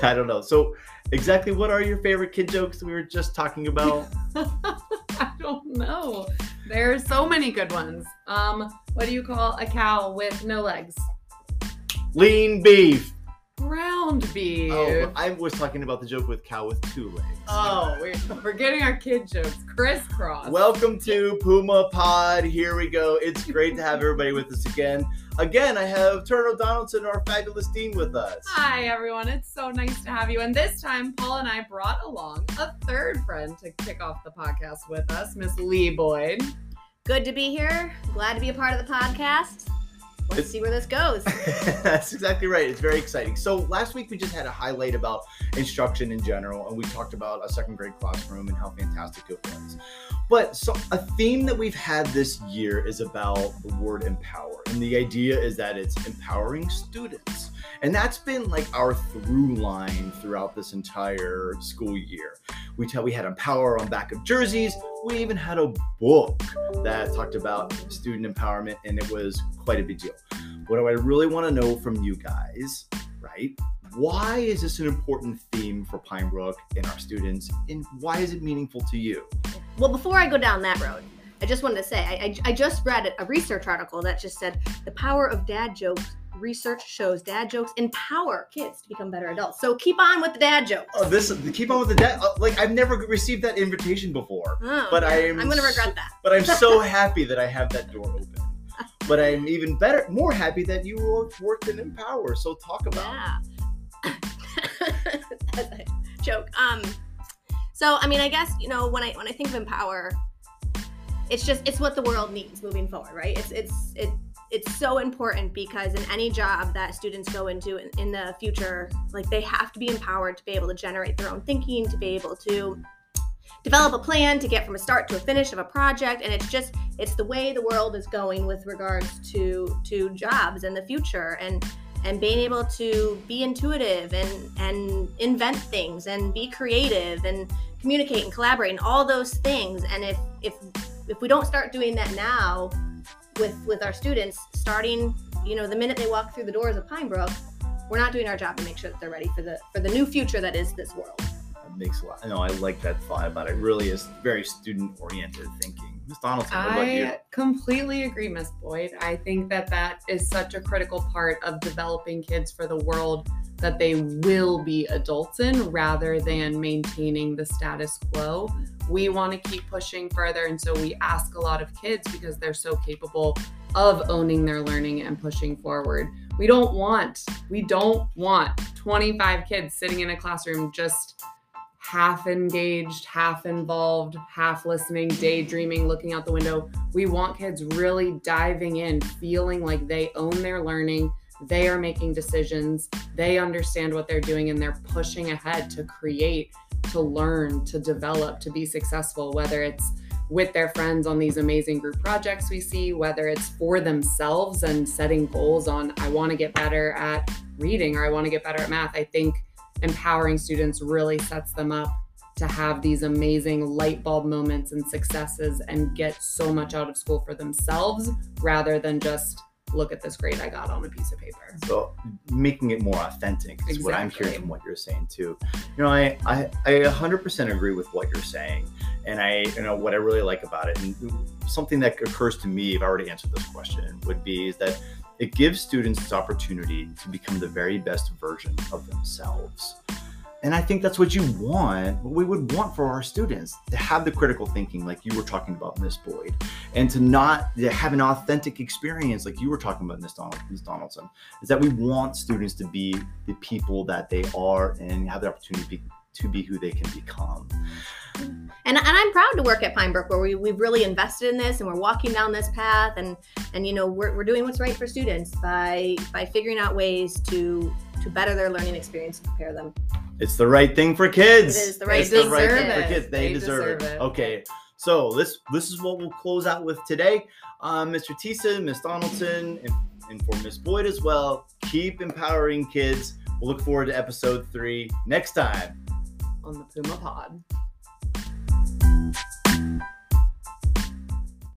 I don't know. So, exactly what are your favorite kid jokes we were just talking about? I don't know. There are so many good ones. Um, what do you call a cow with no legs? Lean beef. Ground beef. Oh, I was talking about the joke with cow with two legs. Oh, we're, we're getting our kid jokes crisscross. Welcome to Puma Pawd. Here we go. It's great to have everybody with us again. Again, I have Turner Donaldson, our fabulous dean, with us. Hi, everyone. It's so nice to have you. And this time, Paul and I brought along a third friend to kick off the podcast with us, Miss Leigh Boyd. Good to be here. Glad to be a part of the podcast. Let's It's- see where this goes. That's exactly right. It's very exciting. So last week we just had a highlight about instruction in general, and we talked about a second grade classroom and how fantastic it was. But so a theme that we've had this year is about the word empower, and the idea is that it's empowering students, and that's been like our through line throughout this entire school year. We tell we had empower on back of jerseys. We even had a book that talked about student empowerment, and it was quite a big deal. What do I really want to know from you guys, right? Why is this an important theme for Pinebrook and our students, and why is it meaningful to you? Well, before I go down that road, I just wanted to say I, I, I just read a research article that just said the power of dad jokes. Research shows dad jokes empower kids to become better adults. So keep on with the dad jokes. Oh, this keep on with the debt. Like I've never received that invitation before, Oh, but. I am I'm going to so- regret that. but I'm so happy that I have that door open. But I'm even better, more happy that you worked, in Empower. So talk about. Yeah. Joke. Um so I mean I guess, you know, when I when I think of empower, it's just it's what the world needs moving forward, right? It's it's it it's so important because in any job that students go into in, in the future, like they have to be empowered to be able to generate their own thinking, to be able to develop a plan to get from a start to a finish of a project. And it's just it's the way the world is going with regards to to jobs in the future and and being able to be intuitive and and invent things and be creative and communicate and collaborate and all those things. And if if if we don't start doing that now with with our students starting you know the minute they walk through the doors of Pinebrook we're not doing our job to make sure that they're ready for the for the new future that is this world That makes a lot. No, I like that thought about it. Really is very student oriented thinking. Miss Donaldson, what about you? I completely agree, Miss Boyd. I think that that is such a critical part of developing kids for the world that they will be adults in rather than maintaining the status quo. We want to keep pushing further, and so we ask a lot of kids because they're so capable of owning their learning and pushing forward. We don't want, we don't want 25 kids sitting in a classroom just half engaged, half involved, half listening, daydreaming, looking out the window. We want kids really diving in, feeling like they own their learning, they are making decisions, they understand what they're doing, and they're pushing ahead to create, to learn, to develop, to be successful, whether it's with their friends on these amazing group projects we see, whether it's for themselves and setting goals on, I want to get better at reading or I want to get better at math. I think empowering students really sets them up to have these amazing light bulb moments and successes and get so much out of school for themselves rather than just look at this grade I got on a piece of paper. So making it more authentic is what I'm hearing Exactly. from what you're saying too. You know, I, I I 100% agree with what you're saying, and I you know what I really like about it, and something that occurs to me, if I were to answer this question, would be is that it gives students this opportunity to become the very best version of themselves. And I think that's what you want, what we would want for our students to have the critical thinking, like you were talking about, Miss Boyd, and to not to have an authentic experience, like you were talking about, Miss Donald, Miss Donaldson is that we want students to be the people that they are and have the opportunity to be, to be who they can become. and, and I'm proud to work at Pinebrook where we, we've really invested in this and we're walking down this path and and you know we're, we're doing what's right for students by by figuring out ways to to better their learning experience and prepare them. It's the right thing for kids. It is the right It's thing the for right thing for kids. They, They deserve, deserve it. it. Okay. So this this is what we'll close out with today. Um, Mr. Tisa, Miss Donaldson, and, and for Miss Boyd as well. Keep empowering kids. We'll look forward to episode three next time. On the Puma Pawd.